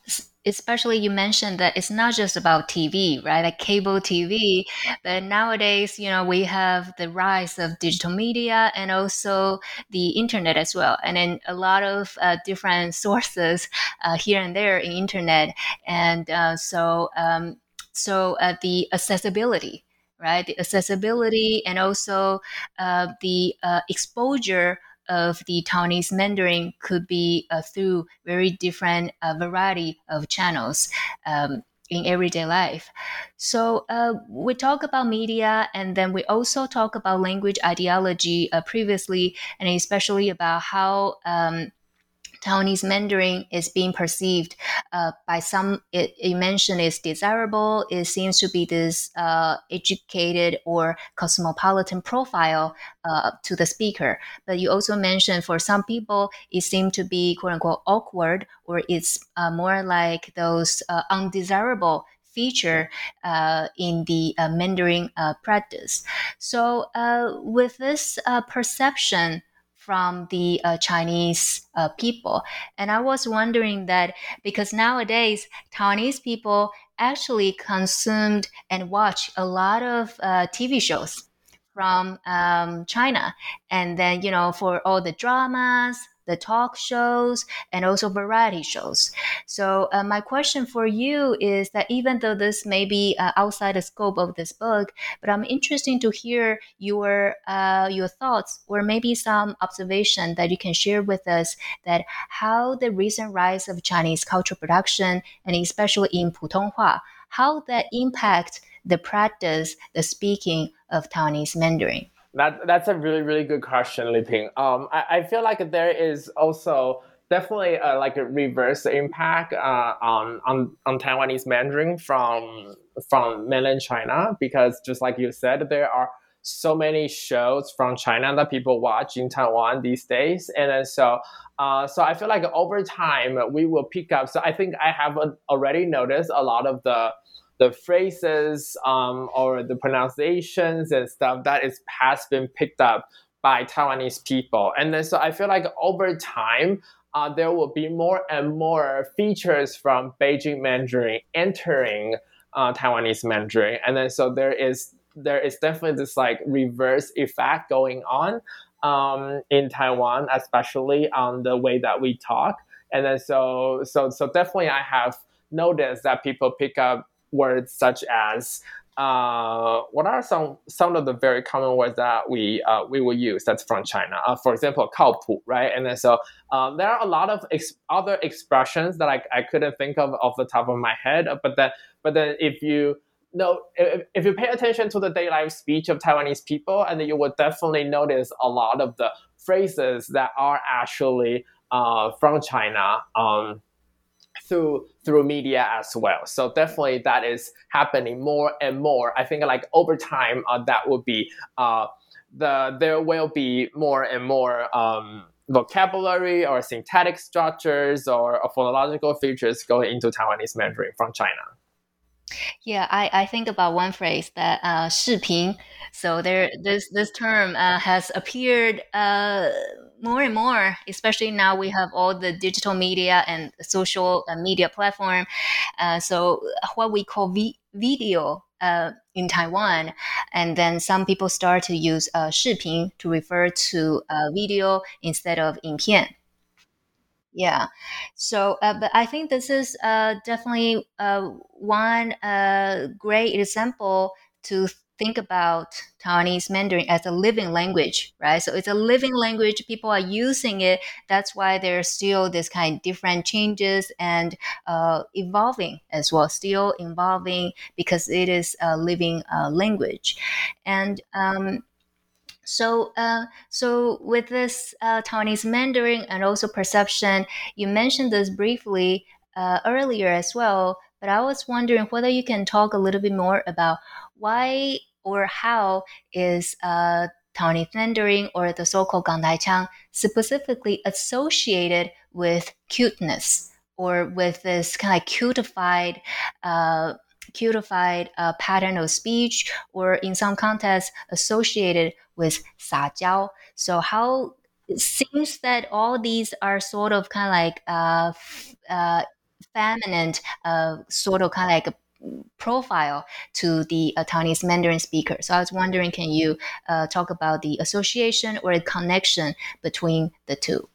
especially you mentioned that it's not just about TV, right? Like cable TV, but nowadays, you know, we have the rise of digital media and also the internet as well, and then a lot of uh, different sources uh, here and there in internet, and uh, so um, so uh, the accessibility right? The accessibility and also uh, the uh, exposure of the Taiwanese Mandarin could be uh, through very different uh, variety of channels. Um, in everyday life. So uh, we talk about media, and then we also talk about language ideology uh, previously, and especially about how um, Taiwanese Mandarin is being perceived uh, by some. It, it mentioned is desirable. It seems to be this uh, educated or cosmopolitan profile uh, to the speaker. But you also mentioned for some people it seemed to be quote unquote awkward, or it's uh, more like those uh, undesirable feature uh, in the uh, Mandarin uh, practice. So, uh, with this uh, perception from the uh, Chinese uh, people, and I was wondering that because nowadays Taiwanese people actually consumed and watch a lot of uh, TV shows from um, China. And then, you know, for all the dramas, the talk shows, and also variety shows. So, uh, my question for you is that even though this may be uh, outside the scope of this book, but I'm interested to hear your uh, your thoughts or maybe some observation that you can share with us that how the recent rise of Chinese cultural production and especially in Putonghua, how that impact the practice, the speaking of Taiwanese Mandarin. That that's a really really good question, Li Ping. Um, I, I feel like there is also definitely a, like a reverse impact uh, on, on on Taiwanese Mandarin from from mainland China because just like you said, there are so many shows from China that people watch in Taiwan these days, and then so uh, so I feel like over time we will pick up. So I think I have already noticed a lot of the the phrases um, or the pronunciations and stuff that is has been picked up by Taiwanese people. And then so I feel like over time, uh, there will be more and more features from Beijing Mandarin entering uh, Taiwanese Mandarin. And then so there is there is definitely this like reverse effect going on um, in Taiwan, especially on the way that we talk. And then so so so definitely I have noticed that people pick up words such as uh, what are some some of the very common words that we uh, we will use that's from China? Uh, for example, 靠谱, right? And then so um, there are a lot of ex- other expressions that I, I couldn't think of off the top of my head. But then but then if you know if, if you pay attention to the daily life speech of Taiwanese people, and then you will definitely notice a lot of the phrases that are actually uh, from China. Um, through through media as well. So definitely that is happening more and more. I think like over time uh, that will be uh, the there will be more and more um, vocabulary or syntactic structures or, or phonological features going into Taiwanese Mandarin from China. Yeah, I, I think about one phrase that uh, 视频. So there, this this term uh, has appeared uh, more and more, especially now we have all the digital media and social uh, media platform. Uh, so what we call vi- video uh, in Taiwan, and then some people start to use uh, 视频 to refer to uh, video instead of 影片. Yeah. So, uh, but I think this is uh, definitely uh, one uh, great example to think about Taiwanese Mandarin as a living language, right? So it's a living language. People are using it. That's why there's still this kind of different changes and uh, evolving as well, still evolving because it is a living uh, language. And um, so, uh, so with this uh, Taiwanese Mandarin and also perception, you mentioned this briefly uh, earlier as well. But I was wondering whether you can talk a little bit more about why or how is uh, Taiwanese Mandarin or the so-called Gangtaiqiang specifically associated with cuteness or with this kind of cutified uh, cutified uh, pattern of speech or in some contexts associated with 撒娇. So how it seems that all these are sort of kind of like uh, uh, feminine, uh, sort of kind of like profile to the uh, Taiwanese Mandarin speaker. So I was wondering, can you uh, talk about the association or the connection between the two?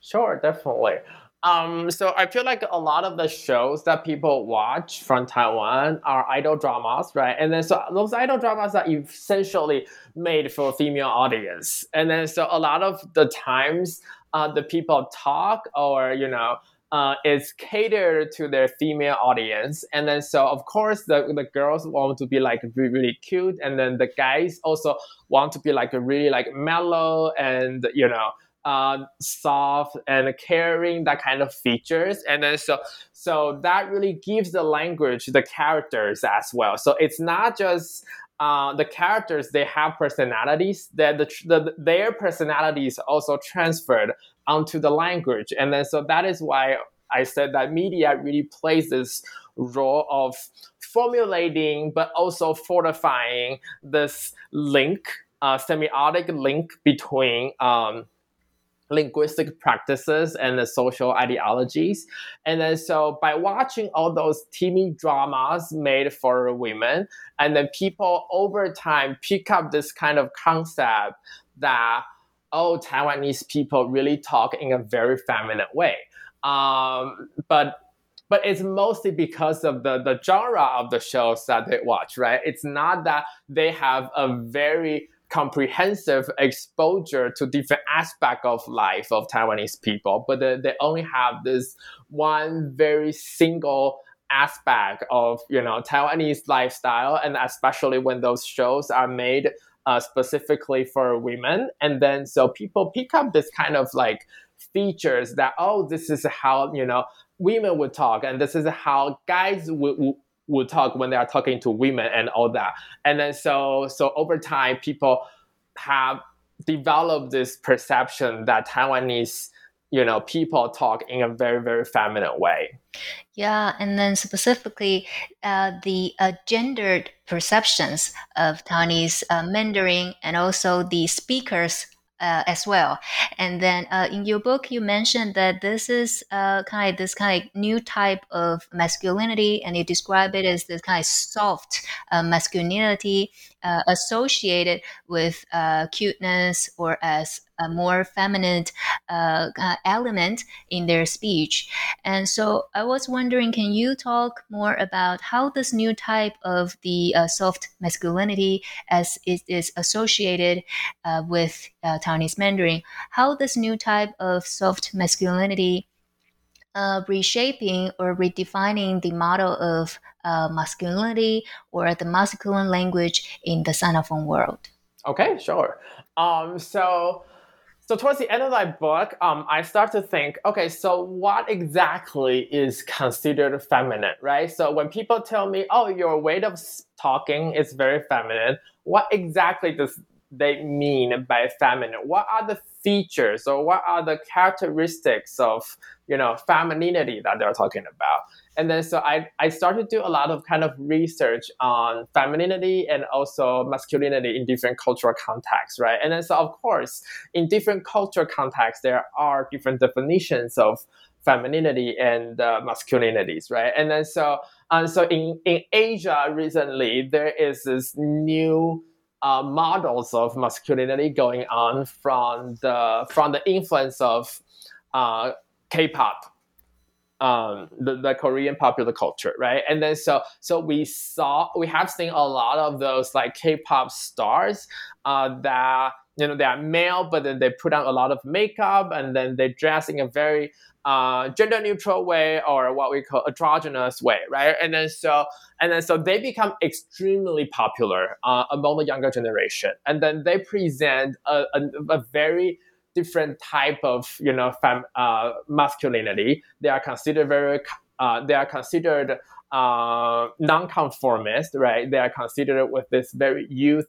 Sure, definitely. Um, so I feel like a lot of the shows that people watch from Taiwan are idol dramas, right? And then so those idol dramas are essentially made for female audience. And then so a lot of the times uh, the people talk or you know uh, is catered to their female audience. And then so of course the, the girls want to be like really, really cute. And then the guys also want to be like really like mellow and you know uh, soft and caring, that kind of features. And then so so that really gives the language the characters as well. So it's not just uh, the characters they have personalities that the, the, their personalities also transferred onto the language and then so that is why i said that media really plays this role of formulating but also fortifying this link, uh, semiotic link between um, linguistic practices and the social ideologies. And then so by watching all those TV dramas made for women, and then people over time pick up this kind of concept that oh Taiwanese people really talk in a very feminine way. Um, but but it's mostly because of the, the genre of the shows that they watch, right? It's not that they have a very comprehensive exposure to different aspects of life of Taiwanese people, but they, they only have this one very single aspect of you know Taiwanese lifestyle, and especially when those shows are made uh, specifically for women, and then so people pick up this kind of like features that oh this is how you know women would talk and this is how guys would, would talk when they are talking to women and all that. And then so so over time, people have developed this perception that Taiwanese you know people talk in a very very feminine way yeah and then specifically uh, the uh, gendered perceptions of taiwanese uh, mandarin and also the speakers uh, as well. And then uh, in your book, you mentioned that this is uh, kind of this kind of new type of masculinity, and you describe it as this kind of soft uh, masculinity uh, associated with uh, cuteness or as a more feminine uh, element in their speech. And so I was wondering, can you talk more about how this new type of the uh, soft masculinity, as it is associated uh, with uh, Taiwanese Mandarin, how this new type of soft masculinity uh, reshaping or redefining the model of uh, masculinity or the masculine language in the Sinophone world? Okay, sure. Um, so, so towards the end of my book, um, I start to think, okay, so what exactly is considered feminine, right? So when people tell me, oh, your way of talking is very feminine, what exactly does they mean by feminine? What are the features or what are the characteristics of you know femininity that they're talking about? And then so I, I started to do a lot of kind of research on femininity and also masculinity in different cultural contexts, right? And then so of course, in different cultural contexts, there are different definitions of femininity and uh, masculinities, right? And then so and so in, in Asia recently, there is this new uh, models of masculinity going on from the from the influence of uh, K-pop, um, the, the Korean popular culture, right? And then so so we saw we have seen a lot of those like K-pop stars uh, that you know they are male, but then they put on a lot of makeup and then they dress in a very uh, gender neutral way or what we call androgynous way, right? And then so and then so they become extremely popular uh, among the younger generation, and then they present a, a, a very different type of you know fem, uh, masculinity. They are considered very uh, they are considered uh, nonconformist, right? They are considered with this very youth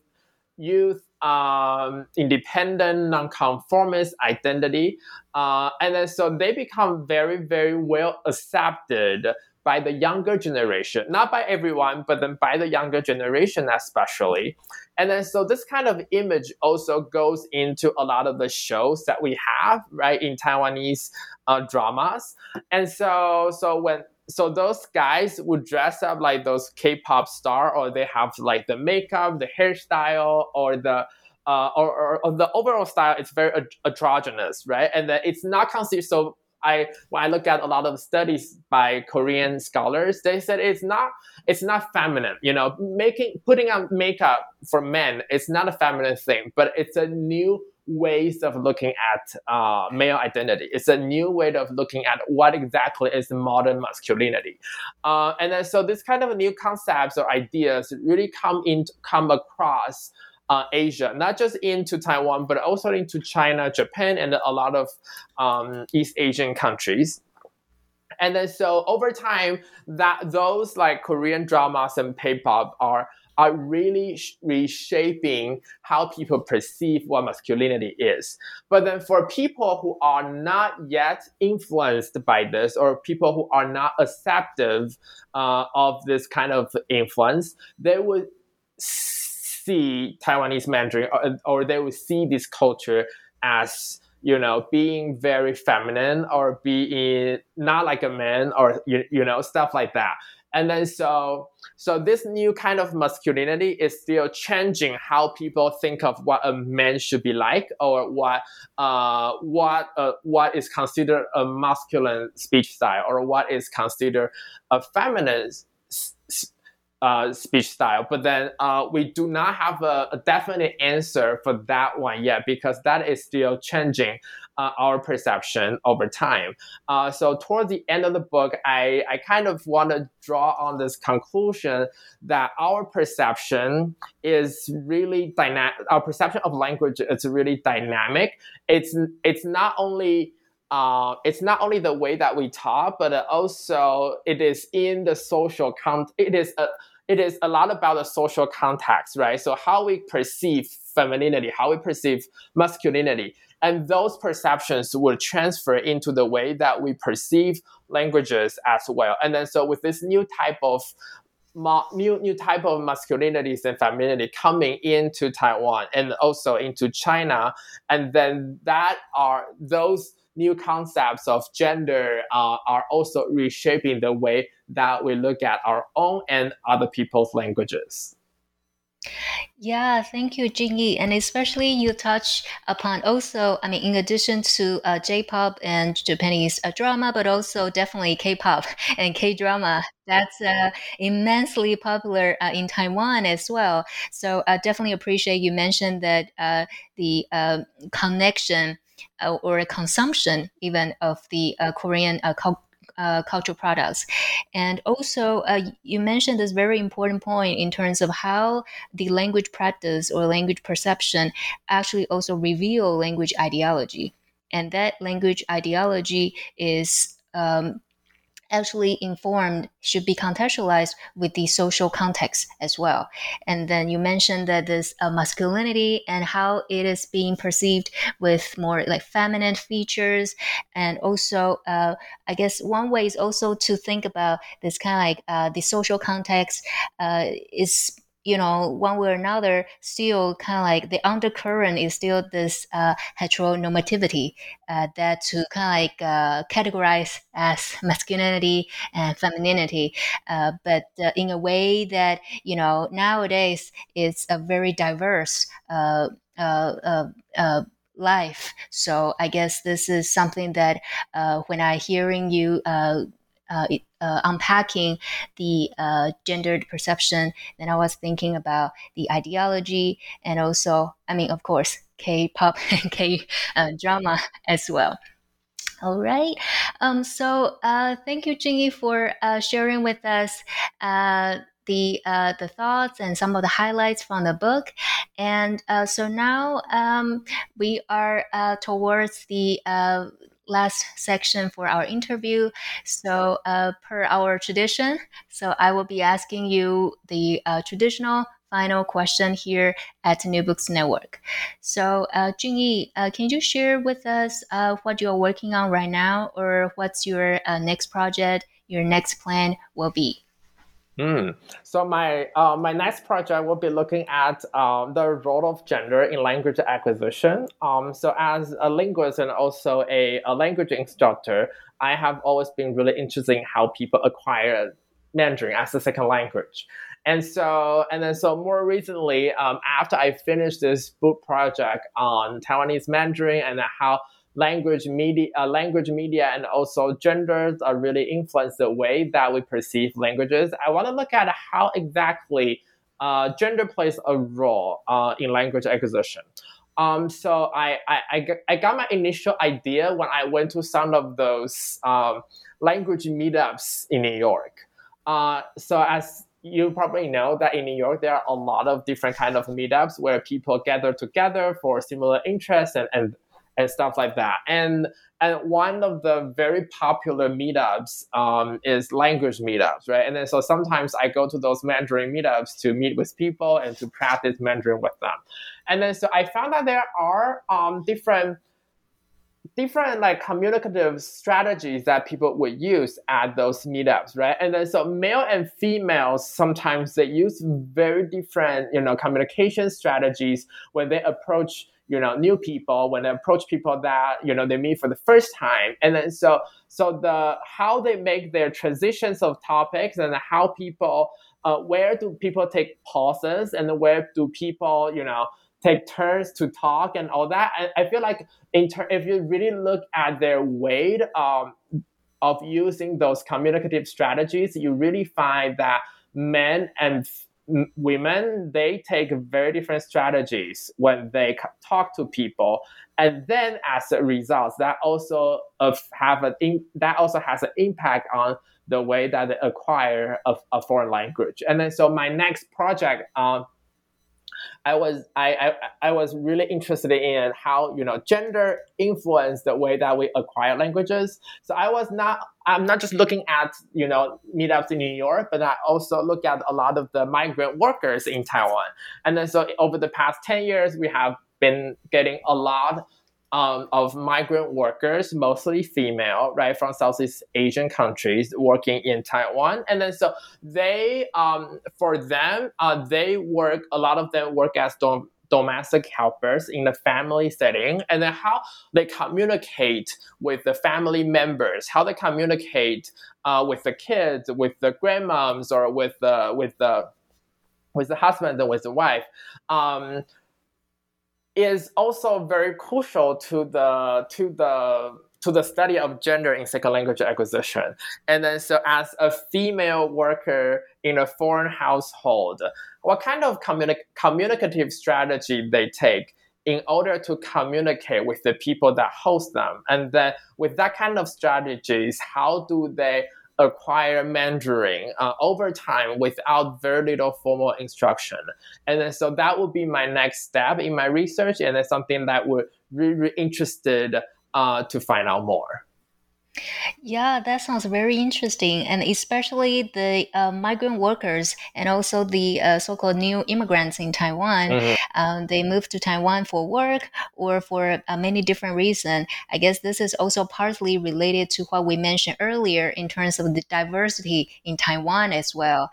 youth um, independent, nonconformist identity. Uh, and then so they become very, very well accepted by the younger generation, not by everyone, but then by the younger generation especially. And then so this kind of image also goes into a lot of the shows that we have, right, in Taiwanese uh, dramas. And so so when so those guys would dress up like those K-pop star, or they have like the makeup, the hairstyle, or the uh, or, or, or, the overall style. It's very androgynous, right? And then it's not considered so. I when I look at a lot of studies by Korean scholars, they said it's not it's not feminine. You know, making putting on makeup for men, it's not a feminine thing, but it's a new ways of looking at uh, male identity. It's a new way of looking at what exactly is modern masculinity. Uh, and then so this kind of new concepts or ideas really come in come across uh, Asia, not just into Taiwan, but also into China, Japan, and a lot of um, East Asian countries. And then so over time, that those like Korean dramas and K-pop are are really reshaping how people perceive what masculinity is. But then for people who are not yet influenced by this, or people who are not acceptive uh, of this kind of influence, they would see Taiwanese Mandarin, or, or they will see this culture as you know, being very feminine or being not like a man or, you, you know, stuff like that. And then so, so this new kind of masculinity is still changing how people think of what a man should be like or what, uh, what, uh, what is considered a masculine speech style or what is considered a feminine uh, speech style. But then uh, we do not have a, a, definite answer for that one yet because that is still changing uh, our perception over time. Uh, so toward the end of the book, I, I kind of want to draw on this conclusion that our perception is really dynamic. Our perception of language is really dynamic. It's it's not only uh, it's not only the way that we talk, but also it is in the social con. It is a it is a lot about the social context, right? So how we perceive femininity, how we perceive masculinity, and those perceptions will transfer into the way that we perceive languages as well. And then so with this new type of new new type of masculinities and femininity coming into Taiwan and also into China, and then that are those new concepts of gender uh, are also reshaping the way that we look at our own and other people's languages. Yeah, thank you, Jingyi. And especially you touch upon also, I mean, in addition to uh, J-pop and Japanese uh, drama, but also definitely K-pop and K-drama. That's uh, immensely popular uh, in Taiwan as well. So I definitely appreciate you mentioned that uh, the uh, connection uh, or consumption even of the uh, Korean uh, uh, cultural products. And also, uh, you mentioned this very important point in terms of how the language practice or language perception actually also reveal language ideology. And that language ideology is um, actually informed should be contextualized with the social context as well. And then you mentioned that this uh, masculinity and how it is being perceived with more like feminine features. And also, uh, I guess one way is also to think about this kind of like uh, the social context uh, is you know, one way or another, still kind of like the undercurrent is still this uh, heteronormativity uh, that to kind of like uh, categorize as masculinity and femininity, uh, but uh, in a way that you know nowadays it's a very diverse uh, life. So I guess this is something that when I hearing you uh, uh, unpacking the uh, gendered perception, then I was thinking about the ideology and also, I mean, of course, K-pop and K-drama as well. All right. Um, so uh, thank you, Jingyi, for uh, sharing with us the uh, the thoughts and some of the highlights from the book. And uh, so now um, we are uh, towards the last section for our interview. So, uh, per our tradition, so I will be asking you the uh, traditional final question here at New Books Network. So, uh, Jingyi, uh, can you share with us uh, what you are working on right now, or what's your uh, next project, your next plan will be? Mm. So my uh, my next project will be looking at uh, the role of gender in language acquisition. Um, so as a linguist and also a, a, language instructor, I have always been really interested in how people acquire Mandarin as a second language. And so, and then so more recently, um, after I finished this book project on Taiwanese Mandarin and how language media, uh, language media, and also genders are really influence the way that we perceive languages. I want to look at how exactly uh, gender plays a role uh, in language acquisition. Um, so I, I, I, got my initial idea when I went to some of those um, language meetups in New York. Uh, so as you probably know that in New York there are a lot of different kind of meetups where people gather together for similar interests and, and and stuff like that. And and one of the very popular meetups um, is language meetups, right? And then so sometimes I go to those Mandarin meetups to meet with people and to practice Mandarin with them. And then so I found that there are um, different different like communicative strategies that people would use at those meetups, right? And then so male and females sometimes they use very different, you know, communication strategies when they approach, you know, new people, when they approach people that, you know, they meet for the first time. And then so so the how they make their transitions of topics and how people uh, where do people take pauses and where do people, you know, take turns to talk and all that. I, I feel like in ter- if you really look at their weight um, of using those communicative strategies, you really find that men and women they take very different strategies when they talk to people. And then as a result that also have an in, that also has an impact on the way that they acquire a, a foreign language. And then so my next project um, I was I, I, I was really interested in how you know gender influenced the way that we acquire languages. So I was not I'm not just looking at you know meetups in New York, but I also look at a lot of the migrant workers in Taiwan. And then so over the past ten years, we have been getting a lot um, of migrant workers, mostly female, right, from Southeast Asian countries working in Taiwan. And then so they, um, for them, uh, they work, a lot of them work as dom- domestic helpers in the family setting. And then how they communicate with the family members, how they communicate uh, with the kids, with the grandmoms, or with the, with the, with the husband and with the wife. Um, is also very crucial to the to the to the study of gender in second language acquisition. And then, so as a female worker in a foreign household, what kind of communi- communicative strategy they take in order to communicate with the people that host them? And then, with that kind of strategies, how do they acquire Mandarin uh, over time without very little formal instruction. And then, so that would be my next step in my research, and it's something that we're really, interested uh, to find out more. Yeah, that sounds very interesting, and especially the uh, migrant workers and also the uh, so-called new immigrants in Taiwan. Mm-hmm. Um, they move to Taiwan for work or for uh, many different reasons. I guess this is also partly related to what we mentioned earlier in terms of the diversity in Taiwan as well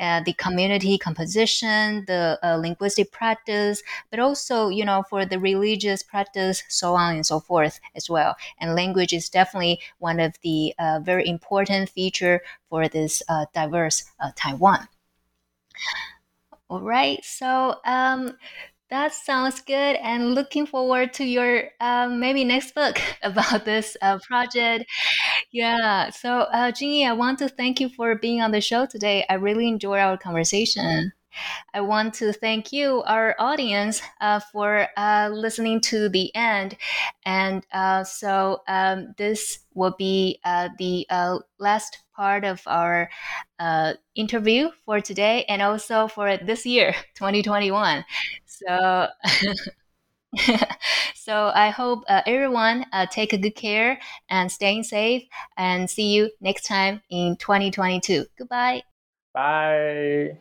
uh, the community composition, the uh, linguistic practice, but also, you know, for the religious practice, so on and so forth as well. And language is definitely one of the uh, very important feature for this uh, diverse uh, Taiwan. All right, so um, that sounds good, and looking forward to your um, maybe next book about this uh, project. Yeah. So, uh, Jingyi, I want to thank you for being on the show today. I really enjoyed our conversation. I want to thank you, our audience, uh, for uh, listening to the end. And uh, so um, this will be uh, the uh, last part of our uh, interview for today and also for this year, 2021. So. so I hope uh, everyone uh, take a good care and staying safe and see you next time in 2022. Goodbye. Bye.